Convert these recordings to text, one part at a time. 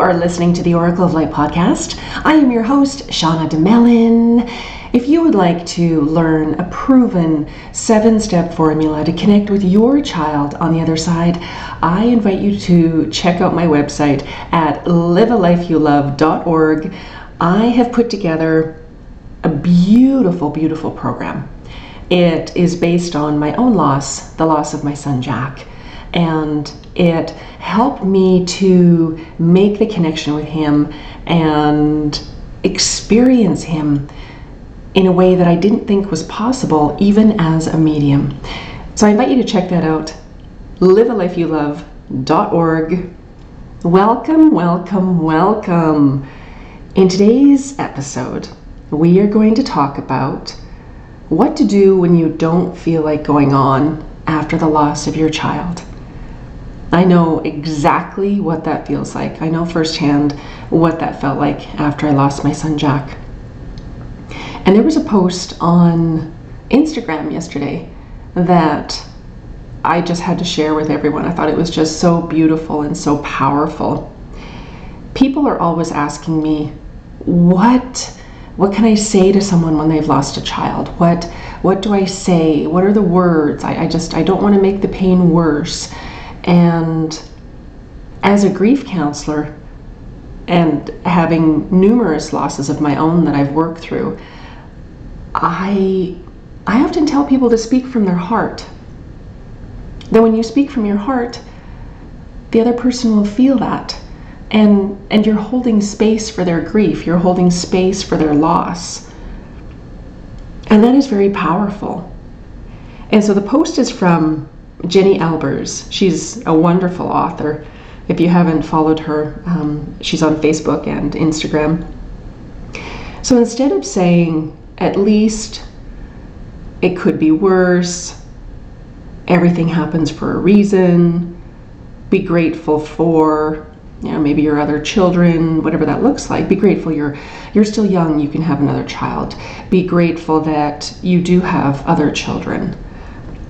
Are listening to the Oracle of Light podcast. I am your host, Shauna Domalain. If you would like to learn a proven seven step formula to connect with your child on the other side, I invite you to check out my website at livealifeyoulove.org. I have put together a beautiful, beautiful program. It is based on my own loss, the loss of my son Jack, and it helped me to make the connection with him and experience him in a way that I didn't think was possible, even as a medium. So I invite you to check that out livealifeyoulove.org. Welcome, welcome, welcome. In today's episode, we are going to talk about what to do when you don't feel like going on after the loss of your child. I know exactly what that feels like. I know firsthand what that felt like after I lost my son Jack. And there was a post on Instagram yesterday that I just had to share with everyone. I thought it was just so beautiful and so powerful. People are always asking me, what what can I say to someone when they've lost a child? What what do I say? What are the words? I, I just I don't want to make the pain worse. And as a grief counselor and having numerous losses of my own that I've worked through, I I often tell people to speak from their heart. That when you speak from your heart, the other person will feel that. And and you're holding space for their grief, you're holding space for their loss. And that is very powerful. And so the post is from Jenny Albers. She's a wonderful author. If you haven't followed her, um, she's on Facebook and Instagram. So instead of saying, at least it could be worse, everything happens for a reason, be grateful for, you know, maybe your other children, whatever that looks like. Be grateful you're you're still young, you can have another child. Be grateful that you do have other children.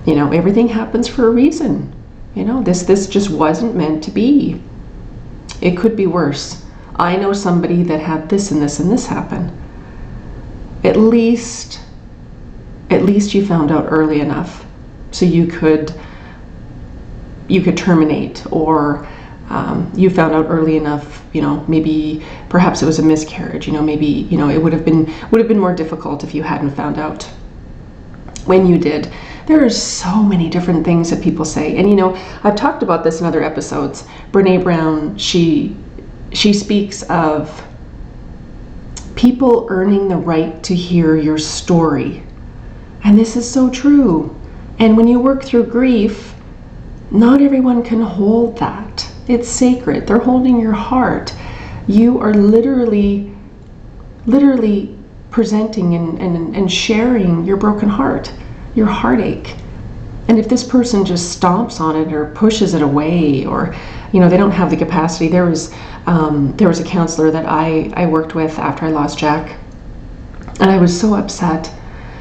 You know, everything happens for a reason. You know, this this just wasn't meant to be. It could be worse. I know somebody that had this and this and this happen at least at least you found out early enough so you could you could terminate or um, you found out early enough you know maybe perhaps it was a miscarriage you know maybe you know it would have been would have been more difficult if you hadn't found out when you did there are so many different things that people say and you know i've talked about this in other episodes Brené Brown she she speaks of people earning the right to hear your story. And this is so true. And when you work through grief, not everyone can hold that. It's sacred. They're holding your heart. You are literally, literally presenting and, and, and sharing your broken heart, your heartache. And if this person just stomps on it or pushes it away or, you know, they don't have the capacity, there was um, there was a counselor that I, I worked with after I lost Jack, and I was so upset.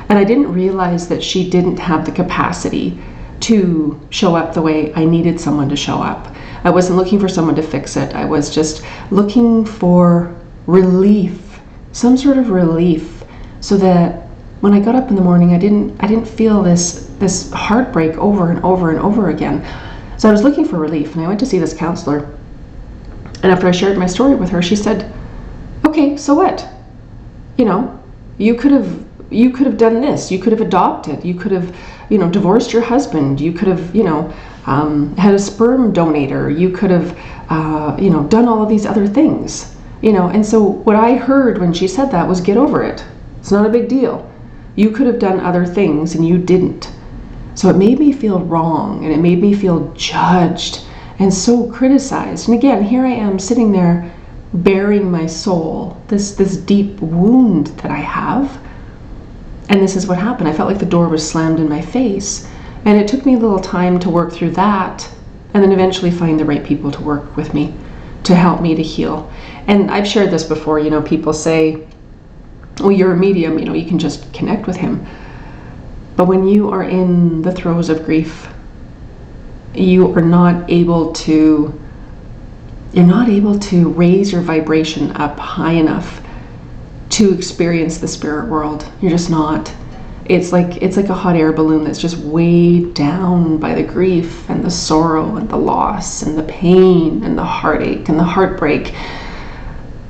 And I didn't realize that she didn't have the capacity to show up the way I needed someone to show up. I wasn't looking for someone to fix it, I was just looking for relief, some sort of relief, so that when I got up in the morning, I didn't I didn't feel this this heartbreak over and over and over again. So I was looking for relief, and I went to see this counselor. And after I shared my story with her, she said, "Okay, so what? You know, you could have you could have done this. You could have adopted. You could have, you know, divorced your husband. You could have, you know, um, had a sperm donator. You could have, uh, you know, done all of these other things. You know, and so what I heard when she said that was, get over it. It's not a big deal. You could have done other things and you didn't. So it made me feel wrong and it made me feel judged and so criticized. And again, here I am sitting there baring my soul, this this deep wound that I have. And this is what happened. I felt like the door was slammed in my face. And it took me a little time to work through that and then eventually find the right people to work with me to help me to heal. And I've shared this before, you know, people say, well, you're a medium, you know, you can just connect with him. But when you are in the throes of grief, you are not able to you're not able to raise your vibration up high enough to experience the spirit world. You're just not. It's like it's like a hot air balloon that's just weighed down by the grief and the sorrow and the loss and the pain and the heartache and the heartbreak.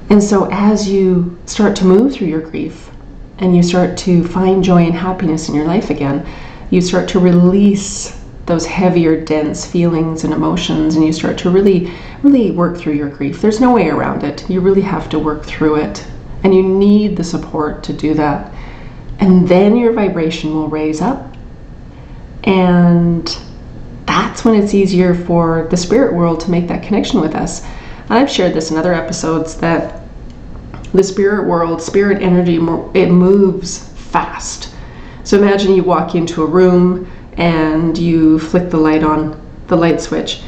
And so as you start to move through your grief and you start to find joy and happiness in your life again, you start to release those heavier, dense feelings and emotions, and you start to really, really work through your grief. There's no way around it. You really have to work through it, and you need the support to do that. And then your vibration will raise up, and that's when it's easier for the spirit world to make that connection with us. I've shared this in other episodes that the spirit world, spirit energy, it moves fast. So imagine you walk into a room and you flick the light on, the light switch,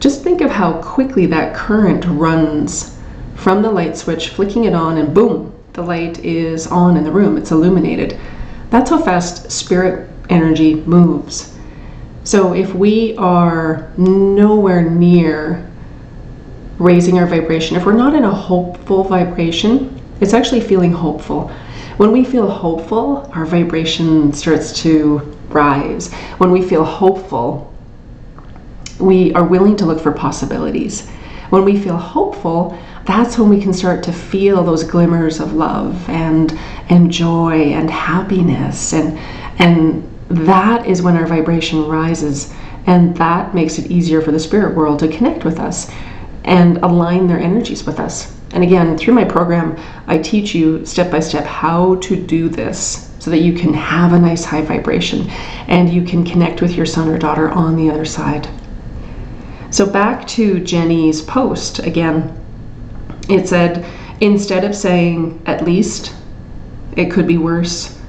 just think of how quickly that current runs from the light switch, flicking it on, and boom, the light is on in the room. It's illuminated. That's how fast spirit energy moves. So if we are nowhere near raising our vibration, if we're not in a hopeful vibration, it's actually feeling hopeful. When we feel hopeful, our vibration starts to rise. When we feel hopeful, we are willing to look for possibilities. When we feel hopeful, that's when we can start to feel those glimmers of love and and joy and happiness and and that is when our vibration rises and that makes it easier for the spirit world to connect with us and align their energies with us. And again, through my program, I teach you step by step how to do this so that you can have a nice high vibration and you can connect with your son or daughter on the other side. So, back to Jenny's post again, it said, instead of saying, at least, it could be worse,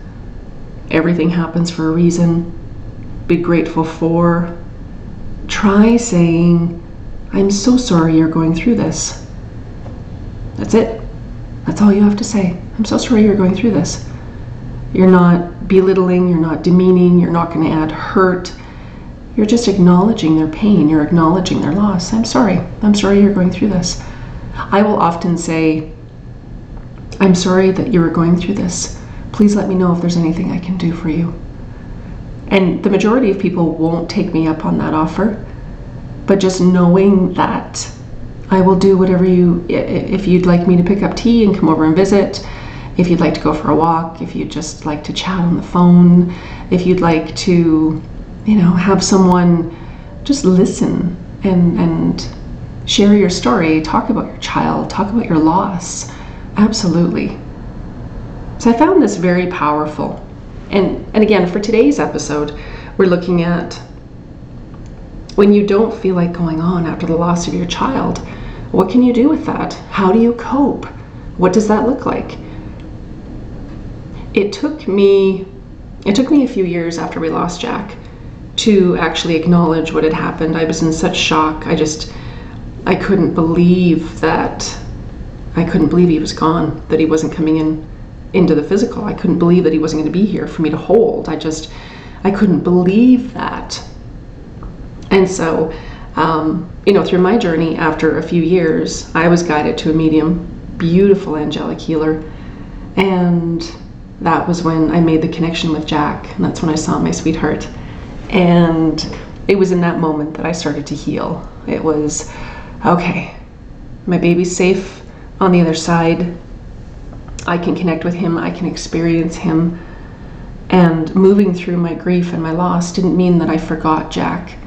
everything happens for a reason, be grateful for, try saying, I'm so sorry you're going through this. That's it. That's all you have to say. I'm so sorry you're going through this. You're not belittling, you're not demeaning, you're not going to add hurt. You're just acknowledging their pain, you're acknowledging their loss. I'm sorry. I'm sorry you're going through this. I will often say, I'm sorry that you are going through this. Please let me know if there's anything I can do for you. And the majority of people won't take me up on that offer, but just knowing that I will do whatever you, if you'd like me to pick up tea and come over and visit, if you'd like to go for a walk, if you'd just like to chat on the phone, if you'd like to, you know, have someone just listen and and share your story, talk about your child, talk about your loss. Absolutely. So I found this very powerful. And and again, for today's episode, we're looking at when you don't feel like going on after the loss of your child, what can you do with that? How do you cope? What does that look like? it took me it took me a few years after we lost Jack to actually acknowledge what had happened. I was in such shock. I just I couldn't believe that I couldn't believe he was gone, that he wasn't coming in into the physical. I couldn't believe that he wasn't going to be here for me to hold. I just I couldn't believe that. And so um, you know, through my journey after a few years, I was guided to a medium, beautiful angelic healer, and that was when I made the connection with Jack, and that's when I saw my sweetheart. And it was in that moment that I started to heal. It was okay, my baby's safe on the other side. I can connect with him, I can experience him. And moving through my grief and my loss didn't mean that I forgot Jack.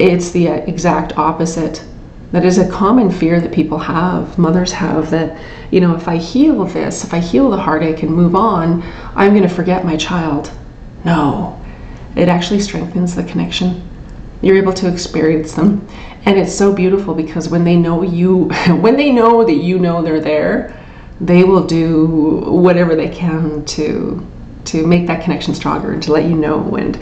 It's the uh, exact opposite. That is a common fear that people have, mothers have, that, you know, if I heal this, if I heal the heartache and move on, I'm going to forget my child. No, it actually strengthens the connection. You're able to experience them. And it's so beautiful because when they know you, when they know that you know they're there, they will do whatever they can to to make that connection stronger and to let you know and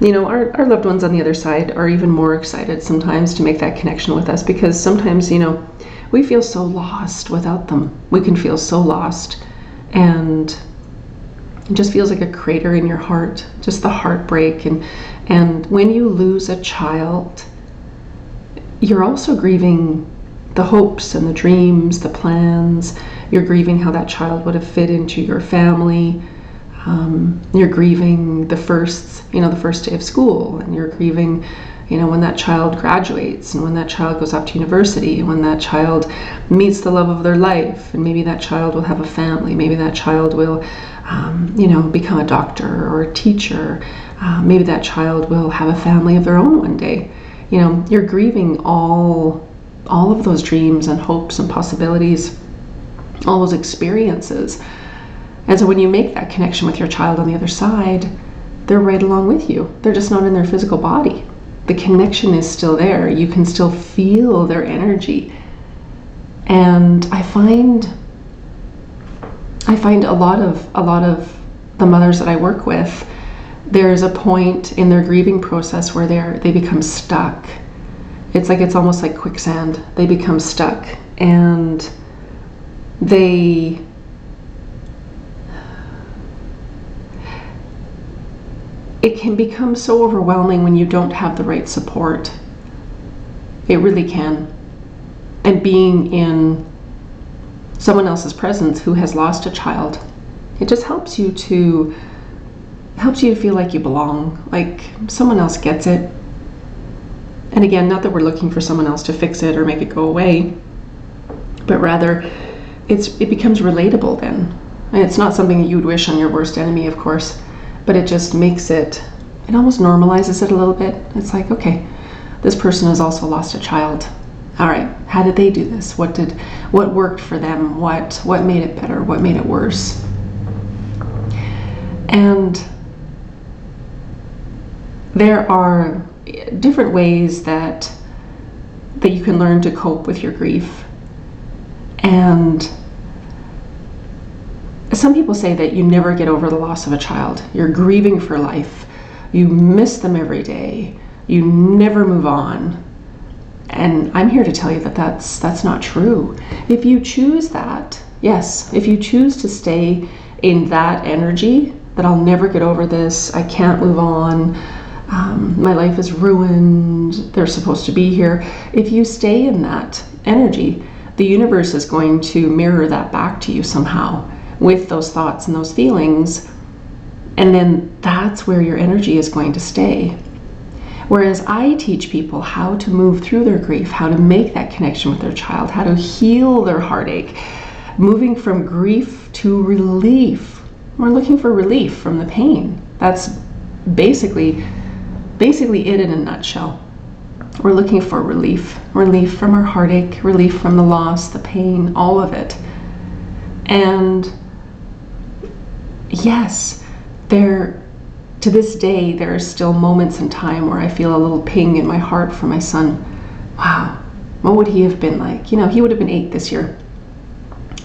you know, our, our loved ones on the other side are even more excited sometimes to make that connection with us because sometimes, you know, we feel so lost without them. We can feel so lost. And it just feels like a crater in your heart, just the heartbreak. And, and when you lose a child, you're also grieving the hopes and the dreams, the plans. You're grieving how that child would have fit into your family. Um, you're grieving the first, you know, the first day of school, and you're grieving, you know, when that child graduates, and when that child goes off to university, and when that child meets the love of their life, and maybe that child will have a family, maybe that child will, um, you know, become a doctor or a teacher. Uh, maybe that child will have a family of their own one day. You know, you're grieving all all of those dreams and hopes and possibilities, all those experiences. And so when you make that connection with your child on the other side, they're right along with you. They're just not in their physical body. The connection is still there. You can still feel their energy. And I find I find a lot of a lot of the mothers that I work with, there's a point in their grieving process where they're they become stuck it's like it's almost like quicksand. They become stuck and they it can become so overwhelming when you don't have the right support. It really can. And being in someone else's presence who has lost a child, it just helps you to helps you to feel like you belong, like someone else gets it. And again, not that we're looking for someone else to fix it or make it go away, but rather it's it becomes relatable then. And it's not something that you would wish on your worst enemy, of course, but it just makes it it almost normalizes it a little bit. It's like, okay, this person has also lost a child. All right, how did they do this? What did what worked for them? What what made it better? What made it worse? And there are different ways that that you can learn to cope with your grief. And some people say that you never get over the loss of a child. You're grieving for life. You miss them every day. You never move on. And I'm here to tell you that that's that's not true. If you choose that, yes, if you choose to stay in that energy that I'll never get over this, I can't move on, um, my life is ruined, they're supposed to be here. If you stay in that energy, the universe is going to mirror that back to you somehow with those thoughts and those feelings. And then that's where your energy is going to stay. Whereas I teach people how to move through their grief, how to make that connection with their child, how to heal their heartache, moving from grief to relief. We're looking for relief from the pain. That's basically basically it in a nutshell. We're looking for relief relief from our heartache, relief from the loss, the pain, all of it. And yes, there, to this day, there are still moments in time where I feel a little ping in my heart for my son. Wow, what would he have been like? You know, he would have been eight this year.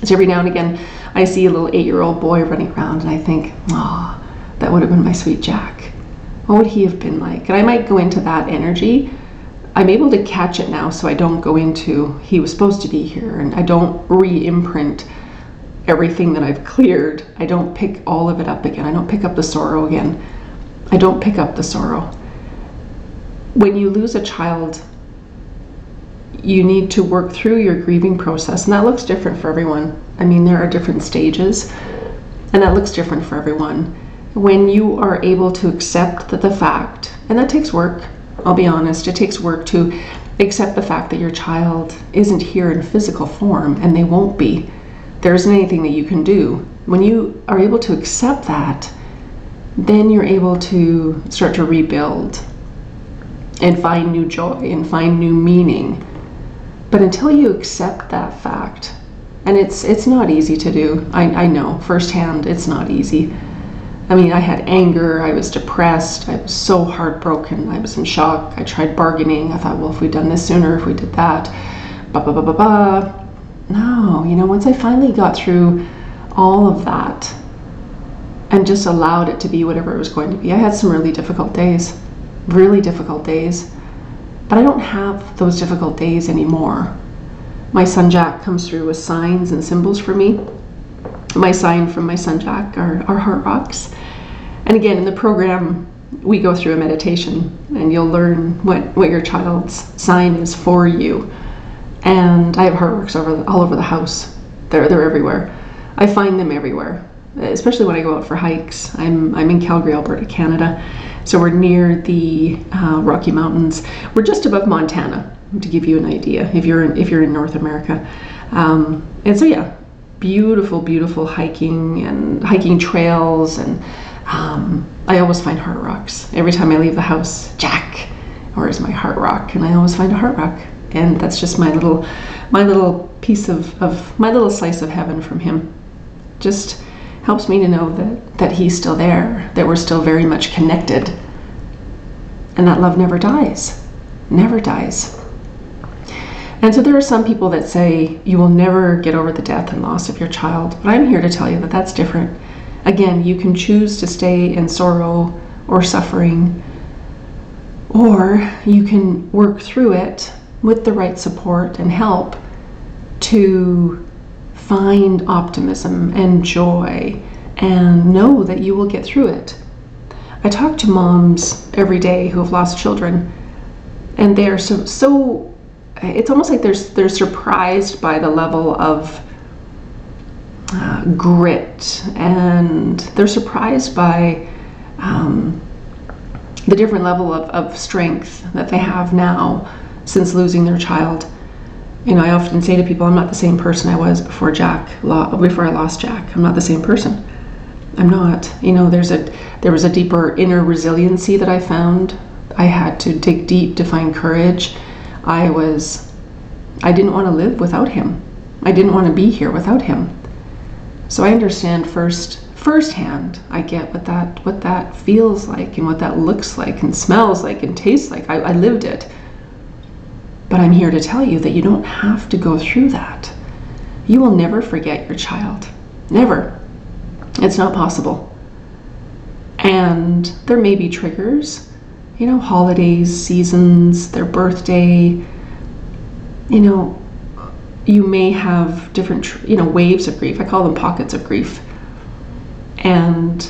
So every now and again, I see a little eight year old boy running around and I think, oh, that would have been my sweet Jack what would he have been like? And I might go into that energy. I'm able to catch it now, so I don't go into he was supposed to be here, and I don't re imprint everything that I've cleared. I don't pick all of it up again. I don't pick up the sorrow again. I don't pick up the sorrow. When you lose a child, you need to work through your grieving process, and that looks different for everyone. I mean, there are different stages, and that looks different for everyone when you are able to accept that the fact, and that takes work, I'll be honest, it takes work to accept the fact that your child isn't here in physical form and they won't be. There isn't anything that you can do. When you are able to accept that, then you're able to start to rebuild and find new joy and find new meaning. But until you accept that fact, and it's it's not easy to do. I, I know firsthand it's not easy I mean, I had anger, I was depressed, I was so heartbroken, I was in shock. I tried bargaining. I thought, well, if we'd done this sooner, if we did that, ba ba ba ba ba. No, you know, once I finally got through all of that and just allowed it to be whatever it was going to be, I had some really difficult days, really difficult days. But I don't have those difficult days anymore. My son Jack comes through with signs and symbols for me my sign from my son Jack are, are heart rocks. And again, in the program, we go through a meditation and you'll learn what, what your child's sign is for you. And I have heart rocks over all over the house. They're, they're everywhere. I find them everywhere, especially when I go out for hikes. I'm, I'm in Calgary, Alberta, Canada. So we're near the uh, Rocky Mountains. We're just above Montana, to give you an idea, if you're in, if you're in North America. Um, and so yeah, beautiful, beautiful hiking and hiking trails and um, I always find heart rocks. Every time I leave the house, Jack, where is my heart rock? And I always find a heart rock. And that's just my little my little piece of, of my little slice of heaven from him. Just helps me to know that, that he's still there, that we're still very much connected. And that love never dies. Never dies. And so there are some people that say you will never get over the death and loss of your child. But I'm here to tell you that that's different Again, you can choose to stay in sorrow or suffering, or you can work through it with the right support and help to find optimism and joy and know that you will get through it. I talk to moms every day who have lost children, and they are so so. It's almost like they're they're surprised by the level of uh, grit and they're surprised by um, the different level of, of strength that they have now since losing their child. You know, I often say to people, I'm not the same person I was before Jack, before I lost Jack. I'm not the same person. I'm not. You know, there's a there was a deeper inner resiliency that I found. I had to dig deep to find courage. I was I didn't want to live without him. I didn't want to be here without him. So I understand first firsthand. I get what that what that feels like and what that looks like and smells like and tastes like. I, I lived it. But I'm here to tell you that you don't have to go through that. You will never forget your child. Never. It's not possible. And there may be triggers, you know, holidays, seasons, their birthday, you know, you may have different, you know, waves of grief. I call them pockets of grief. And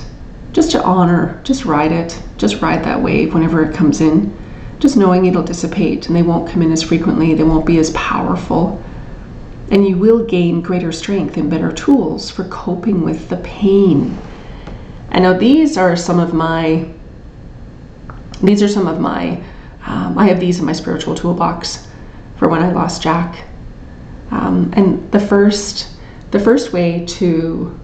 just to honor, just ride it, just ride that wave whenever it comes in, just knowing it'll dissipate and they won't come in as frequently, they won't be as powerful. And you will gain greater strength and better tools for coping with the pain. And now these are some of my, these are some of my, um, I have these in my spiritual toolbox for when I lost Jack um, and the first, the first way to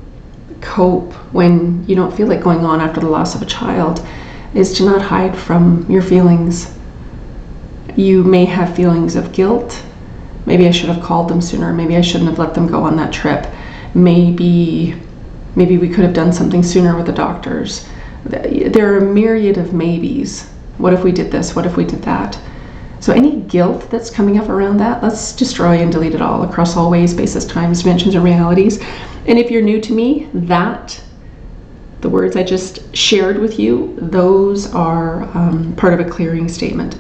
cope when you don't feel like going on after the loss of a child is to not hide from your feelings. You may have feelings of guilt. Maybe I should have called them sooner. Maybe I shouldn't have let them go on that trip. Maybe maybe we could have done something sooner with the doctors. There are a myriad of maybes. What if we did this? What if we did that? So any guilt that's coming up around that, let's destroy and delete it all across all ways, spaces, times, dimensions, and realities. And if you're new to me, that the words I just shared with you, those are um, part of a clearing statement.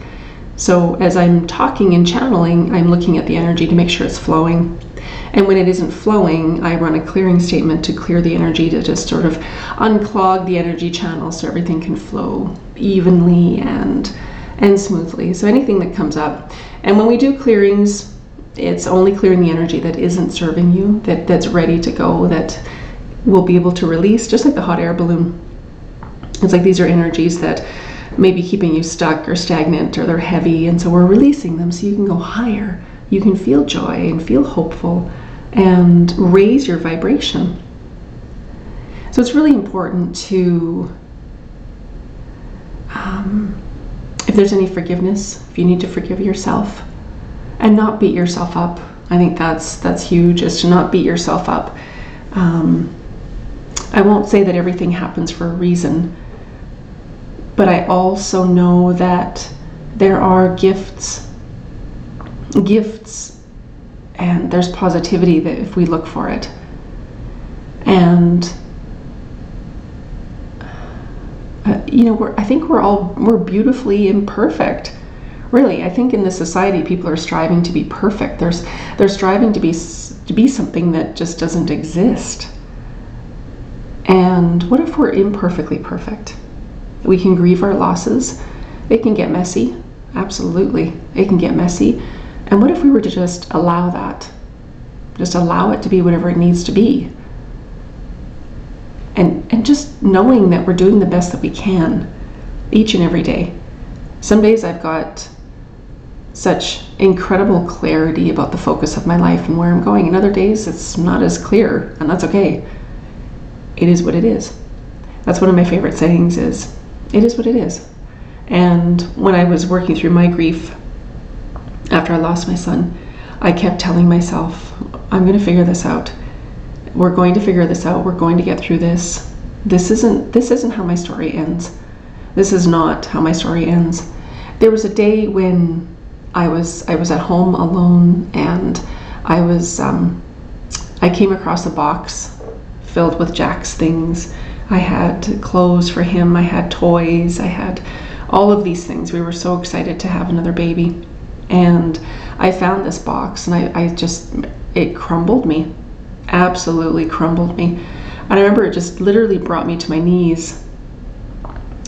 So as I'm talking and channeling, I'm looking at the energy to make sure it's flowing. And when it isn't flowing, I run a clearing statement to clear the energy to just sort of unclog the energy channel so everything can flow evenly and and smoothly. So anything that comes up. And when we do clearings, it's only clearing the energy that isn't serving you, that, that's ready to go, that will be able to release, just like the hot air balloon. It's like these are energies that may be keeping you stuck or stagnant or they're heavy, and so we're releasing them so you can go higher. You can feel joy and feel hopeful and raise your vibration. So it's really important to um, if there's any forgiveness, if you need to forgive yourself and not beat yourself up. I think that's that's huge is to not beat yourself up. Um, I won't say that everything happens for a reason, but I also know that there are gifts, gifts, and there's positivity that if we look for it. And uh, you know, I think we're all we're beautifully imperfect. Really, I think in this society, people are striving to be perfect. There's they're striving to be to be something that just doesn't exist. And what if we're imperfectly perfect? We can grieve our losses. It can get messy. Absolutely. It can get messy. And what if we were to just allow that? Just allow it to be whatever it needs to be. And, and just knowing that we're doing the best that we can each and every day. Some days I've got such incredible clarity about the focus of my life and where I'm going. And other days it's not as clear, and that's okay. It is what it is. That's one of my favorite sayings is it is what it is. And when I was working through my grief after I lost my son, I kept telling myself, I'm going to figure this out. We're going to figure this out. We're going to get through this. This isn't this isn't how my story ends. This is not how my story ends. There was a day when I was I was at home alone and I was um, I came across a box filled with Jack's things. I had clothes for him. I had toys. I had all of these things. We were so excited to have another baby, and I found this box and I, I just it crumbled me, absolutely crumbled me. And I remember it just literally brought me to my knees.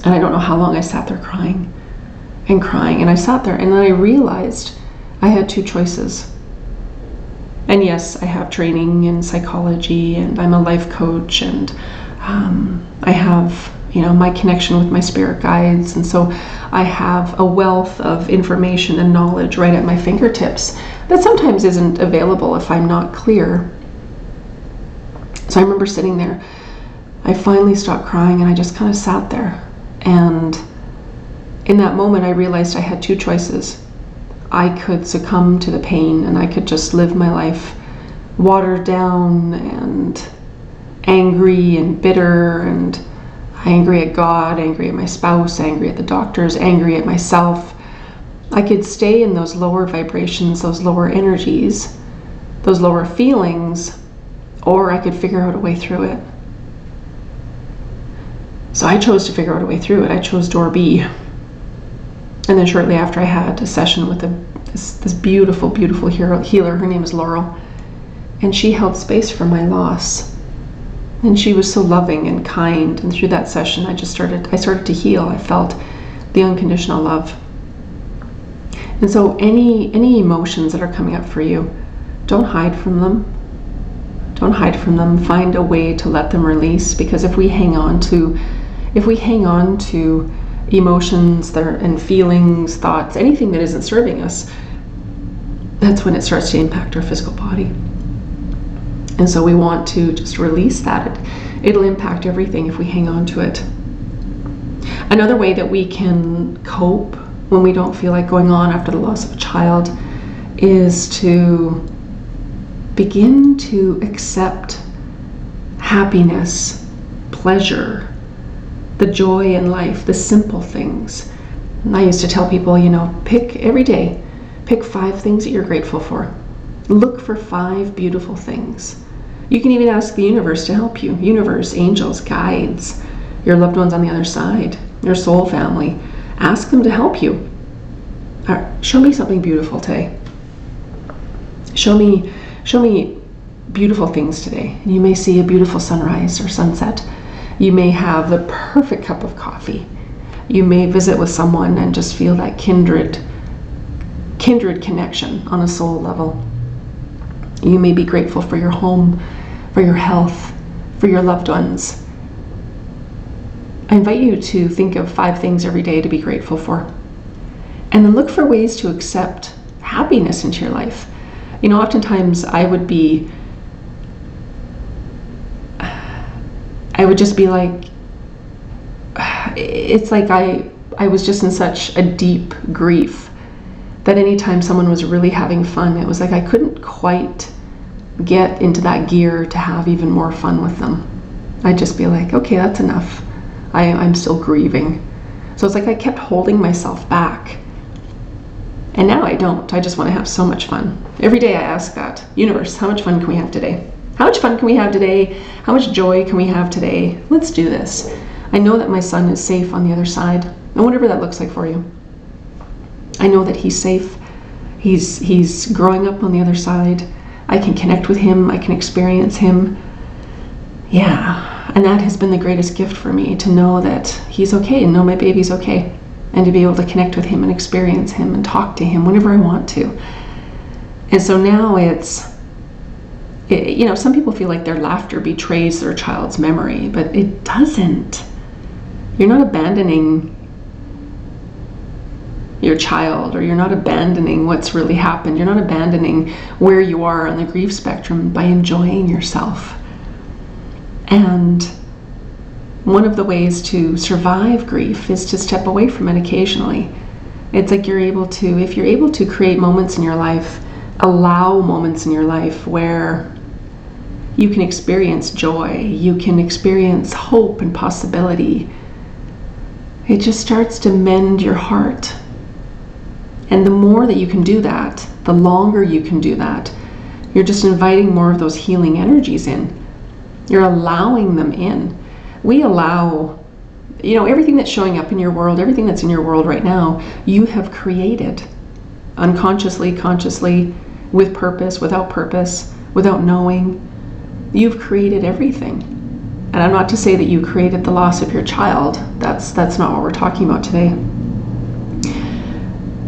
And I don't know how long I sat there crying and crying. And I sat there and then I realized I had two choices. And yes, I have training in psychology and I'm a life coach and um, I have, you know, my connection with my spirit guides. And so I have a wealth of information and knowledge right at my fingertips that sometimes isn't available if I'm not clear. So I remember sitting there. I finally stopped crying and I just kind of sat there. And in that moment, I realized I had two choices. I could succumb to the pain and I could just live my life watered down and angry and bitter and angry at God, angry at my spouse, angry at the doctors, angry at myself. I could stay in those lower vibrations, those lower energies, those lower feelings, or I could figure out a way through it. So I chose to figure out a way through it. I chose door B. And then shortly after, I had a session with a, this, this beautiful, beautiful hero, healer. Her name is Laurel. And she held space for my loss. And she was so loving and kind. And through that session, I just started, I started to heal. I felt the unconditional love. And so any any emotions that are coming up for you, don't hide from them. Don't hide from them. Find a way to let them release because if we hang on to if we hang on to emotions that are, and feelings, thoughts, anything that isn't serving us, that's when it starts to impact our physical body. And so we want to just release that. It, it'll impact everything if we hang on to it. Another way that we can cope when we don't feel like going on after the loss of a child is to begin to accept happiness, pleasure, the joy in life, the simple things. And I used to tell people, you know, pick every day, pick five things that you're grateful for. Look for five beautiful things. You can even ask the universe to help you universe, angels, guides, your loved ones on the other side, your soul family. Ask them to help you. Uh, show me something beautiful today. Show me, show me beautiful things today. You may see a beautiful sunrise or sunset you may have the perfect cup of coffee. You may visit with someone and just feel that kindred kindred connection on a soul level. You may be grateful for your home, for your health, for your loved ones. I invite you to think of five things every day to be grateful for. And then look for ways to accept happiness into your life. You know, oftentimes I would be I would just be like, it's like I I was just in such a deep grief that anytime someone was really having fun, it was like I couldn't quite get into that gear to have even more fun with them. I'd just be like, okay, that's enough. I, I'm still grieving. So it's like I kept holding myself back. And now I don't. I just want to have so much fun. Every day I ask that universe, how much fun can we have today? How much fun can we have today? How much joy can we have today? Let's do this. I know that my son is safe on the other side, and whatever that looks like for you. I know that he's safe. He's he's growing up on the other side. I can connect with him. I can experience him. Yeah. And that has been the greatest gift for me to know that he's okay and know my baby's okay and to be able to connect with him and experience him and talk to him whenever I want to. And so now it's, it, you know, some people feel like their laughter betrays their child's memory, but it doesn't. You're not abandoning your child or you're not abandoning what's really happened. You're not abandoning where you are on the grief spectrum by enjoying yourself. And one of the ways to survive grief is to step away from it occasionally. It's like you're able to, if you're able to create moments in your life, allow moments in your life where you can experience joy, you can experience hope and possibility. It just starts to mend your heart and the more that you can do that, the longer you can do that, you're just inviting more of those healing energies in. You're allowing them in. We allow, you know, everything that's showing up in your world, everything that's in your world right now, you have created unconsciously, consciously, with purpose, without purpose, without knowing. You've created everything. And I'm not to say that you created the loss of your child. That's that's not what we're talking about today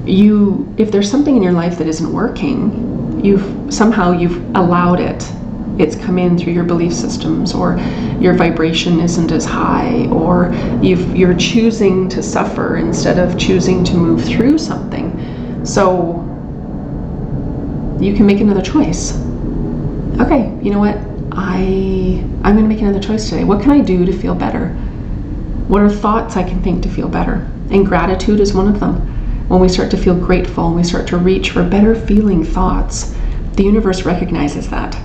you if there's something in your life that isn't working you've somehow you've allowed it. It's come in through your belief systems or your vibration isn't as high or you are choosing to suffer instead of choosing to move through something. So you can make another choice. Okay you know what? I i'm going to make another choice today. What can i do to feel better? What are thoughts i can think to feel better? And gratitude is one of them when we start to feel grateful and we start to reach for better feeling thoughts, the universe recognizes that.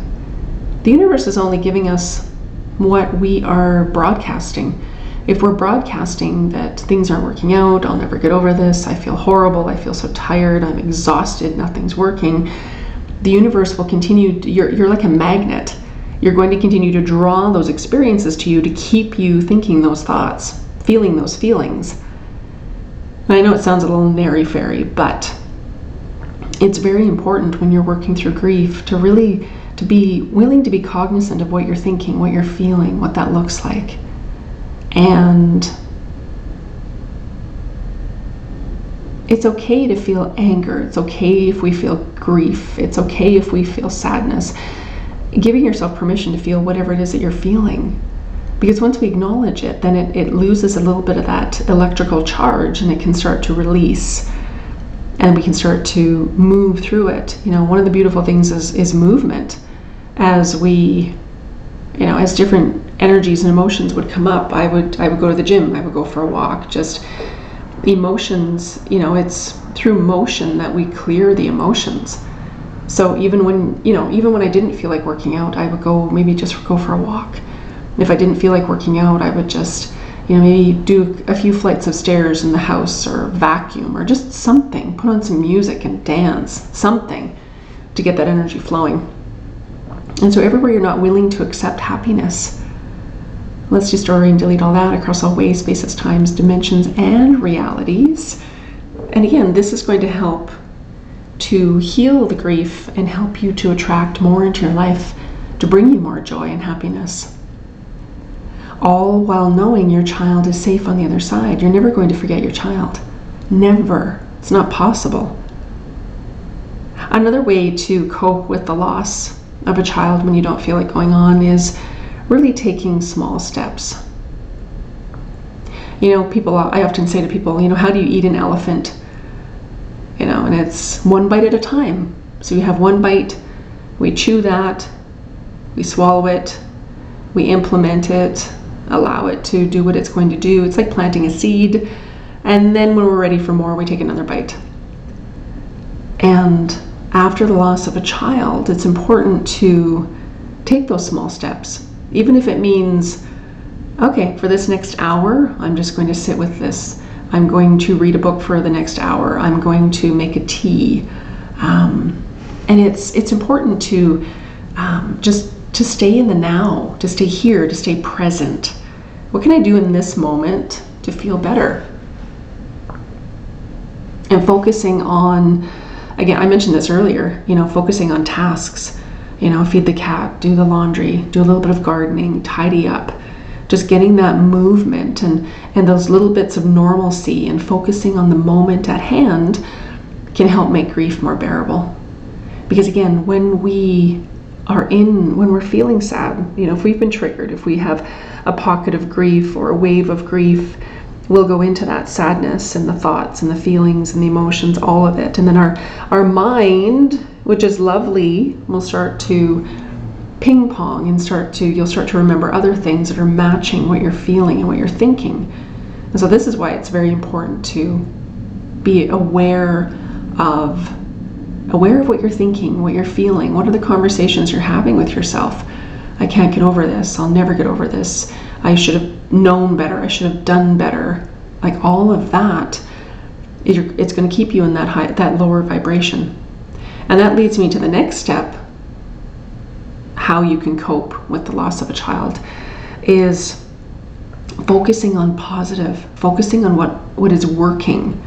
The universe is only giving us what we are broadcasting. If we're broadcasting that things aren't working out, I'll never get over this, I feel horrible, I feel so tired, I'm exhausted, nothing's working, the universe will continue, to, you're, you're like a magnet. You're going to continue to draw those experiences to you to keep you thinking those thoughts, feeling those feelings. I know it sounds a little nary fairy, but it's very important when you're working through grief to really to be willing to be cognizant of what you're thinking, what you're feeling, what that looks like. And it's okay to feel anger. It's okay if we feel grief. It's okay if we feel sadness. Giving yourself permission to feel whatever it is that you're feeling because once we acknowledge it, then it, it loses a little bit of that electrical charge and it can start to release and we can start to move through it. You know, one of the beautiful things is, is movement. As we, you know, as different energies and emotions would come up, I would I would go to the gym, I would go for a walk, just emotions, you know, it's through motion that we clear the emotions. So even when, you know, even when I didn't feel like working out, I would go maybe just go for a walk if I didn't feel like working out, I would just, you know, maybe do a few flights of stairs in the house or vacuum or just something. Put on some music and dance, something to get that energy flowing. And so, everywhere you're not willing to accept happiness, let's just destroy and delete all that across all ways, spaces, times, dimensions, and realities. And again, this is going to help to heal the grief and help you to attract more into your life to bring you more joy and happiness all while knowing your child is safe on the other side. You're never going to forget your child. Never. It's not possible. Another way to cope with the loss of a child when you don't feel like going on is really taking small steps. You know, people, I often say to people, you know, how do you eat an elephant? You know, and it's one bite at a time. So you have one bite, we chew that, we swallow it, we implement it, allow it to do what it's going to do. It's like planting a seed, and then when we're ready for more, we take another bite. And after the loss of a child, it's important to take those small steps, even if it means, okay, for this next hour, I'm just going to sit with this. I'm going to read a book for the next hour. I'm going to make a tea. Um, and it's it's important to um, just to stay in the now, to stay here, to stay present. What can I do in this moment to feel better? And focusing on, again, I mentioned this earlier, you know, focusing on tasks. You know, feed the cat, do the laundry, do a little bit of gardening, tidy up. just getting that movement and, and those little bits of normalcy and focusing on the moment at hand can help make grief more bearable. Because again, when we are in, when we're feeling sad, you know, if we've been triggered, if we have a pocket of grief or a wave of grief, we'll go into that sadness and the thoughts and the feelings and the emotions, all of it. And then our, our mind, which is lovely, will start to ping pong and start to you'll start to remember other things that are matching what you're feeling and what you're thinking. And so this is why it's very important to be aware of aware of what you're thinking, what you're feeling, what are the conversations you're having with yourself. I can't get over this. I'll never get over this. I should have known better. I should have done better. Like all of that, it's going to keep you in that high, that lower vibration. And that leads me to the next step. How you can cope with the loss of a child is focusing on positive, focusing on what, what is working.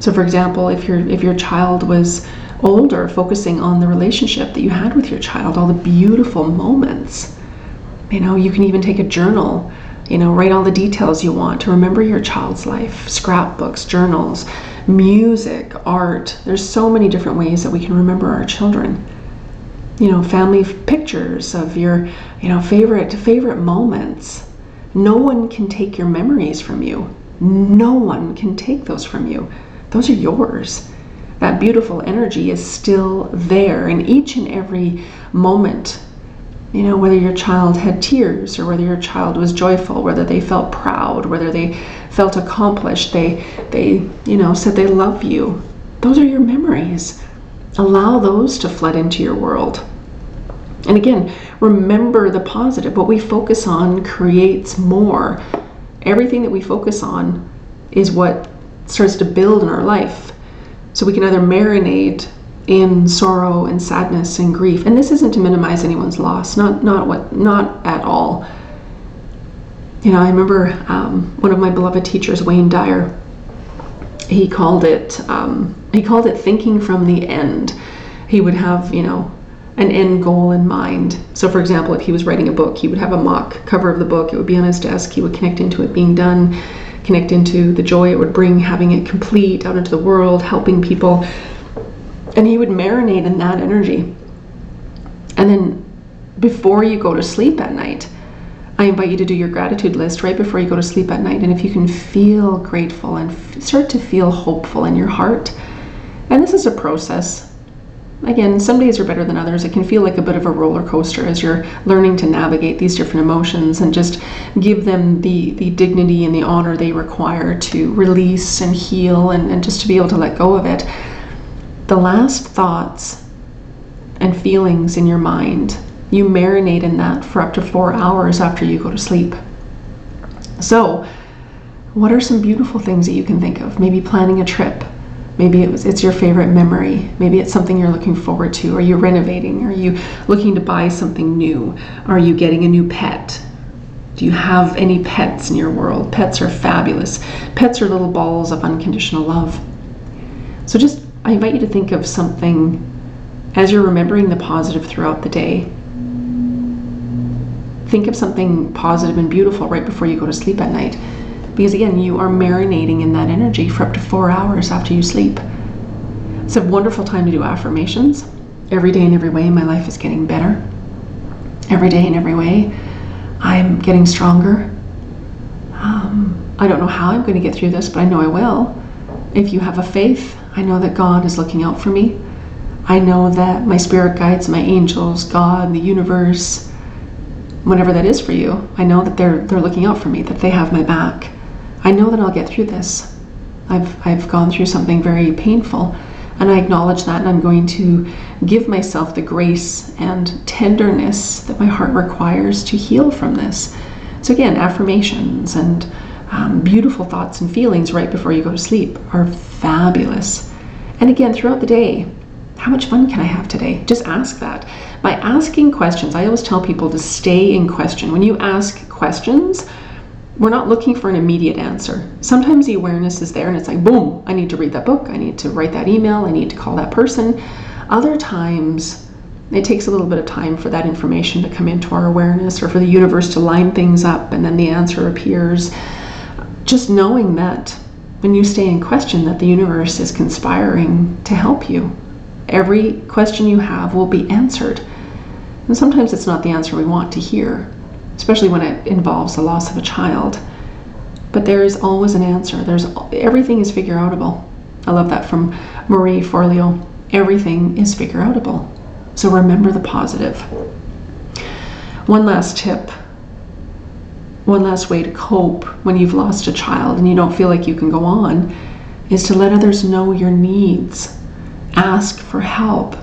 So, for example, if your if your child was older, focusing on the relationship that you had with your child, all the beautiful moments. You know, you can even take a journal, you know, write all the details you want to remember your child's life, scrapbooks, journals, music, art. There's so many different ways that we can remember our children. You know, family pictures of your, you know, favorite favorite moments. No one can take your memories from you. No one can take those from you. Those are yours that beautiful energy is still there in each and every moment. You know, whether your child had tears or whether your child was joyful, whether they felt proud, whether they felt accomplished, they, they, you know, said they love you. Those are your memories. Allow those to flood into your world. And again, remember the positive. What we focus on creates more. Everything that we focus on is what starts to build in our life. So we can either marinate in sorrow and sadness and grief. And this isn't to minimize anyone's loss, not not what not at all. You know, I remember um, one of my beloved teachers, Wayne Dyer. He called it um, he called it thinking from the end. He would have you know an end goal in mind. So, for example, if he was writing a book, he would have a mock cover of the book. It would be on his desk. He would connect into it being done connect into the joy it would bring having it complete out into the world, helping people. And he would marinate in that energy. And then before you go to sleep at night, I invite you to do your gratitude list right before you go to sleep at night. And if you can feel grateful and f- start to feel hopeful in your heart, and this is a process, again, some days are better than others. It can feel like a bit of a roller coaster as you're learning to navigate these different emotions and just give them the, the dignity and the honor they require to release and heal and, and just to be able to let go of it. The last thoughts and feelings in your mind, you marinate in that for up to four hours after you go to sleep. So, what are some beautiful things that you can think of? Maybe planning a trip Maybe it was, it's your favorite memory. Maybe it's something you're looking forward to. Are you renovating? Are you looking to buy something new? Are you getting a new pet? Do you have any pets in your world? Pets are fabulous. Pets are little balls of unconditional love. So just, I invite you to think of something as you're remembering the positive throughout the day. Think of something positive and beautiful right before you go to sleep at night because again, you are marinating in that energy for up to four hours after you sleep. It's a wonderful time to do affirmations. Every day in every way, my life is getting better. Every day in every way, I'm getting stronger. Um, I don't know how I'm going to get through this, but I know I will. If you have a faith, I know that God is looking out for me. I know that my spirit guides, my angels, God, the universe, whatever that is for you, I know that they're they're looking out for me, that they have my back. I know that I'll get through this. I've, I've gone through something very painful, and I acknowledge that, and I'm going to give myself the grace and tenderness that my heart requires to heal from this. So, again, affirmations and um, beautiful thoughts and feelings right before you go to sleep are fabulous. And again, throughout the day, how much fun can I have today? Just ask that. By asking questions, I always tell people to stay in question. When you ask questions, we're not looking for an immediate answer. Sometimes the awareness is there and it's like, boom, I need to read that book, I need to write that email, I need to call that person. Other times, It takes a little bit of time for that information to come into our awareness or for the universe to line things up and then the answer appears. Just knowing that when you stay in question, that the universe is conspiring to help you. Every question you have will be answered. And sometimes it's not the answer we want to hear, especially when it involves the loss of a child. But there is always an answer. There's everything is figure outable. I love that from Marie Forleo. Everything is figure outable. So remember the positive. One last tip. One last way to cope when you've lost a child and you don't feel like you can go on is to let others know your needs. Ask for help.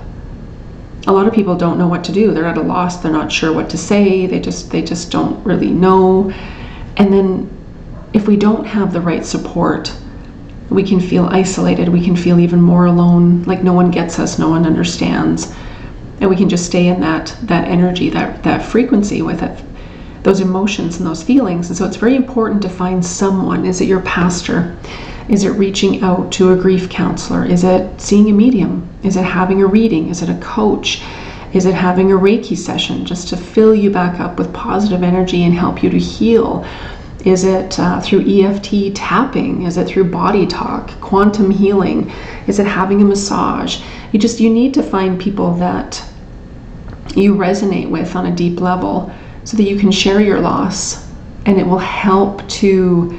A lot of people don't know what to do. They're at a loss. They're not sure what to say. They just they just don't really know. And then if we don't have the right support, we can feel isolated. We can feel even more alone, like no one gets us, no one understands and we can just stay in that that energy that that frequency with it those emotions and those feelings and so it's very important to find someone is it your pastor is it reaching out to a grief counselor? Is it seeing a medium? Is it having a reading? Is it a coach? Is it having a reiki session just to fill you back up with positive energy and help you to heal? Is it uh, through EFT tapping? Is it through body talk, quantum healing? Is it having a massage? You just you need to find people that you resonate with on a deep level so that you can share your loss and it will help to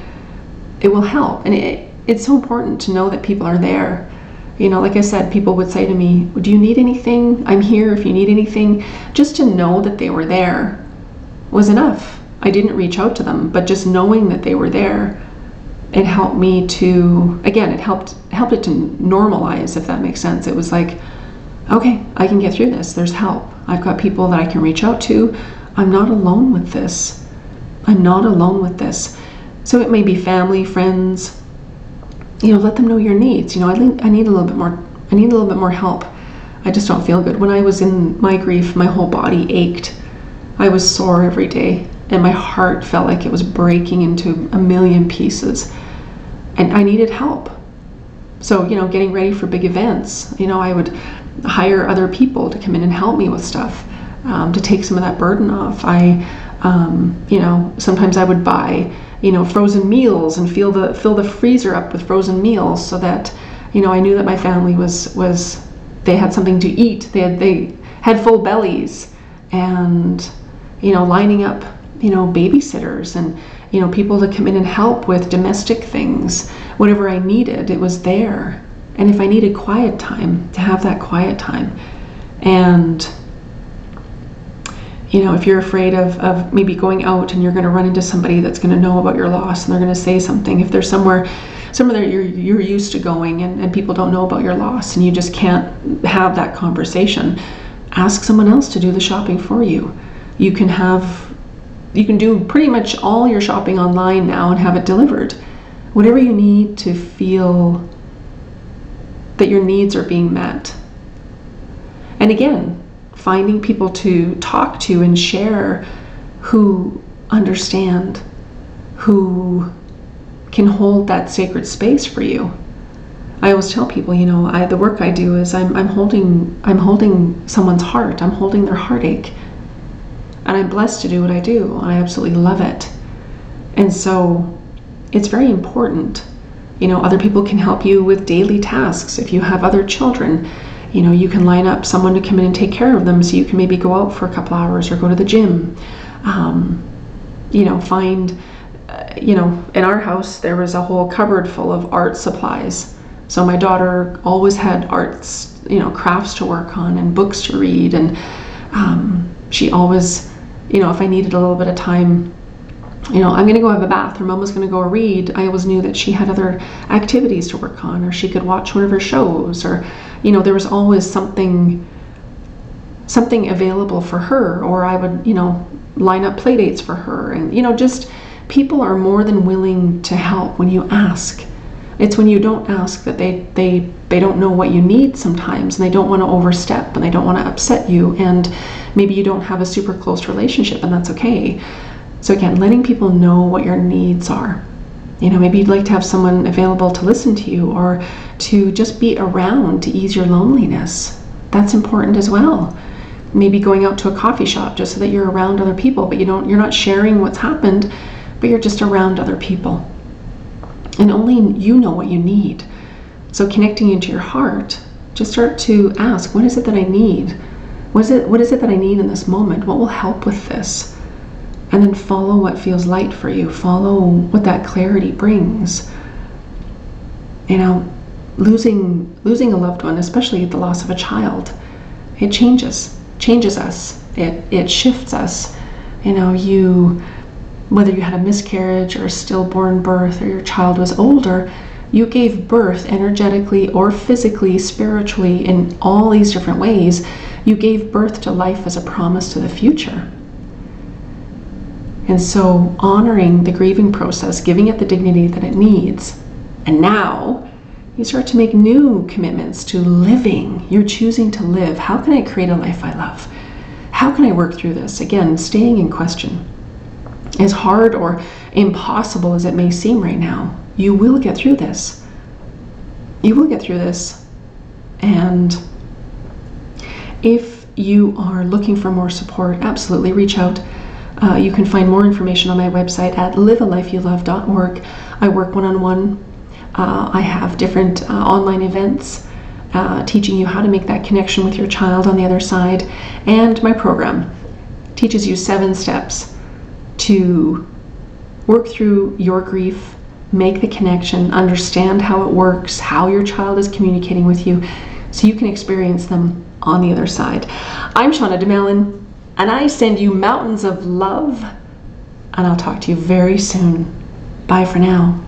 it will help. And it, it's so important to know that people are there you know like i said people would say to me do you need anything i'm here if you need anything just to know that they were there was enough i didn't reach out to them but just knowing that they were there it helped me to again it helped helped it to normalize if that makes sense it was like okay i can get through this there's help I've got people that I can reach out to. I'm not alone with this. I'm not alone with this. So it may be family, friends. You know, let them know your needs. You know, I need, I need a little bit more. I need a little bit more help. I just don't feel good. When I was in my grief, my whole body ached. I was sore every day, and my heart felt like it was breaking into a million pieces. And I needed help. So, you know, getting ready for big events, you know, I would hire other people to come in and help me with stuff um, to take some of that burden off. I, um, you know, sometimes I would buy, you know, frozen meals and fill the fill the freezer up with frozen meals so that, you know, I knew that my family was was they had something to eat. They had they had full bellies, and you know, lining up, you know, babysitters and you know, people to come in and help with domestic things, whatever I needed. It was there. And if I needed quiet time, to have that quiet time. And, you know, if you're afraid of, of maybe going out and you're going to run into somebody that's going to know about your loss and they're going to say something, if there's somewhere, somewhere that you're, you're used to going and, and people don't know about your loss and you just can't have that conversation, ask someone else to do the shopping for you. You can have, you can do pretty much all your shopping online now and have it delivered. Whatever you need to feel that your needs are being met. And again, finding people to talk to and share who understand, who can hold that sacred space for you. I always tell people, you know, I, the work I do is I'm, I'm holding I'm holding someone's heart. I'm holding their heartache. And I'm blessed to do what I do. And I absolutely love it. And so it's very important you know, other people can help you with daily tasks. If you have other children, you know, you can line up someone to come in and take care of them so you can maybe go out for a couple hours or go to the gym. Um, you know, find, uh, you know, in our house, there was a whole cupboard full of art supplies. So my daughter always had arts, you know, crafts to work on and books to read. And um, she always, you know, if I needed a little bit of time you know, I'm going to go have a bath or mama's going to go read, I always knew that she had other activities to work on or she could watch one of her shows or, you know, there was always something something available for her or I would, you know, line up play dates for her. And, you know, just people are more than willing to help when you ask. It's when you don't ask that they they they don't know what you need sometimes and they don't want to overstep and they don't want to upset you and maybe you don't have a super close relationship and that's okay so, again, letting people know what your needs are. You know, maybe you'd like to have someone available to listen to you or to just be around to ease your loneliness. That's important as well. maybe going out to a coffee shop just so that you're around other people, but you don't you're not sharing what's happened, but you're just around other people. And only you know what you need. So connecting into your heart, just start to ask, what is it that I need? What is it what is it that I need in this moment? What will help with this? And then follow what feels light for you. Follow what that clarity brings. You know, losing losing a loved one, especially the loss of a child, it changes changes us. It it shifts us. You know, you whether you had a miscarriage or a stillborn birth or your child was older, you gave birth energetically or physically, spiritually, in all these different ways. You gave birth to life as a promise to the future. And so, honoring the grieving process, giving it the dignity that it needs, and now you start to make new commitments to living. You're choosing to live. How can I create a life I love? How can I work through this? Again, staying in question. As hard or impossible as it may seem right now, you will get through this. You will get through this. And if you are looking for more support, absolutely reach out. Uh, you can find more information on my website at livealifeyoulove.org. I work one on one. I have different uh, online events uh, teaching you how to make that connection with your child on the other side. And my program teaches you seven steps to work through your grief, make the connection, understand how it works, how your child is communicating with you, so you can experience them on the other side. I'm Shauna Domalain and I send you mountains of love, and I'll talk to you very soon. Bye for now.